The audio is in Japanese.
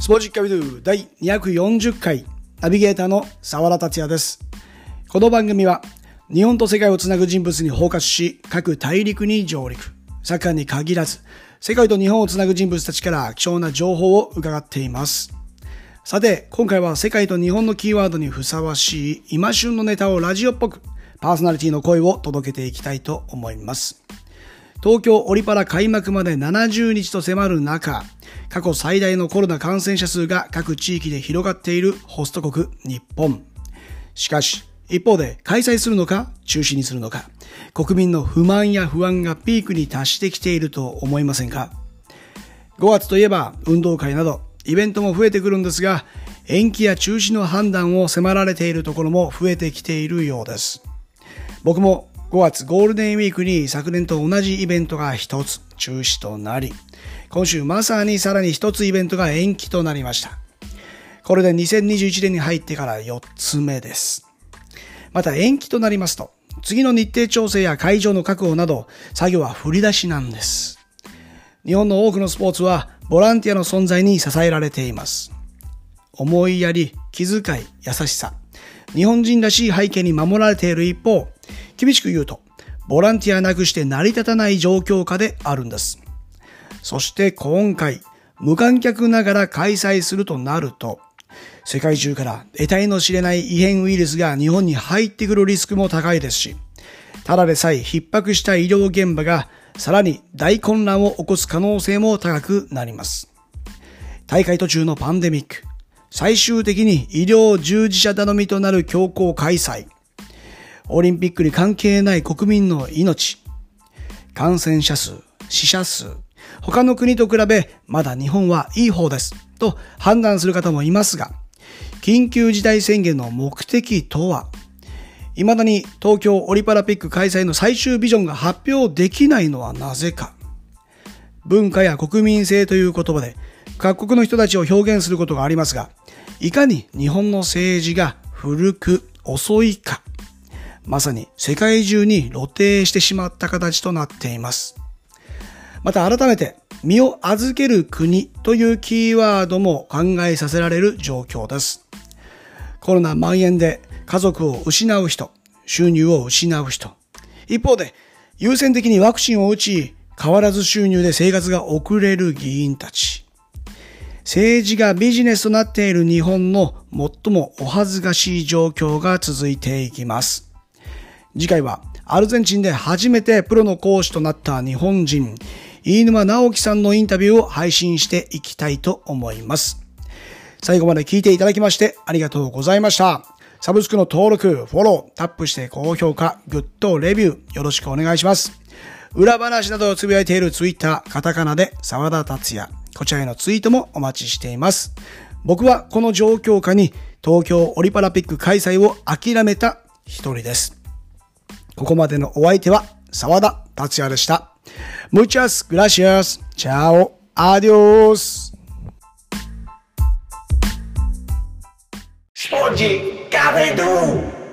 スポージッカビドゥ第240回ナビゲーターの沢田達也です。この番組は日本と世界をつなぐ人物にフォーカスし各大陸に上陸。サッカーに限らず世界と日本をつなぐ人物たちから貴重な情報を伺っています。さて、今回は世界と日本のキーワードにふさわしい今旬のネタをラジオっぽくパーソナリティの声を届けていきたいと思います。東京オリパラ開幕まで70日と迫る中、過去最大のコロナ感染者数が各地域で広がっているホスト国日本。しかし、一方で開催するのか中止にするのか、国民の不満や不安がピークに達してきていると思いませんか ?5 月といえば運動会などイベントも増えてくるんですが、延期や中止の判断を迫られているところも増えてきているようです。僕も5月ゴールデンウィークに昨年と同じイベントが一つ中止となり、今週まさにさらに一つイベントが延期となりました。これで2021年に入ってから4つ目です。また延期となりますと、次の日程調整や会場の確保など、作業は振り出しなんです。日本の多くのスポーツはボランティアの存在に支えられています。思いやり、気遣い、優しさ。日本人らしい背景に守られている一方、厳しく言うと、ボランティアなくして成り立たない状況下であるんです。そして今回、無観客ながら開催するとなると、世界中から得体の知れない異変ウイルスが日本に入ってくるリスクも高いですし、ただでさえ逼迫した医療現場がさらに大混乱を起こす可能性も高くなります。大会途中のパンデミック、最終的に医療従事者頼みとなる強行開催、オリンピックに関係ない国民の命、感染者数、死者数、他の国と比べまだ日本はいい方ですと判断する方もいますが、緊急事態宣言の目的とは、未だに東京オリパラピック開催の最終ビジョンが発表できないのはなぜか。文化や国民性という言葉で各国の人たちを表現することがありますが、いかに日本の政治が古く遅いか。まさに世界中に露呈してしまった形となっています。また改めて、身を預ける国というキーワードも考えさせられる状況です。コロナ蔓延で家族を失う人、収入を失う人。一方で、優先的にワクチンを打ち、変わらず収入で生活が遅れる議員たち。政治がビジネスとなっている日本の最もお恥ずかしい状況が続いていきます。次回はアルゼンチンで初めてプロの講師となった日本人、飯沼直樹さんのインタビューを配信していきたいと思います。最後まで聞いていただきましてありがとうございました。サブスクの登録、フォロー、タップして高評価、グッド、レビューよろしくお願いします。裏話などをつぶやいているツイッター、カタカナで沢田達也。こちらへのツイートもお待ちしています。僕はこの状況下に東京オリパラピック開催を諦めた一人です。ここまでのお相手は沢田達也でした。Muchas gracias. Chao. Adios. Sporty Avenue.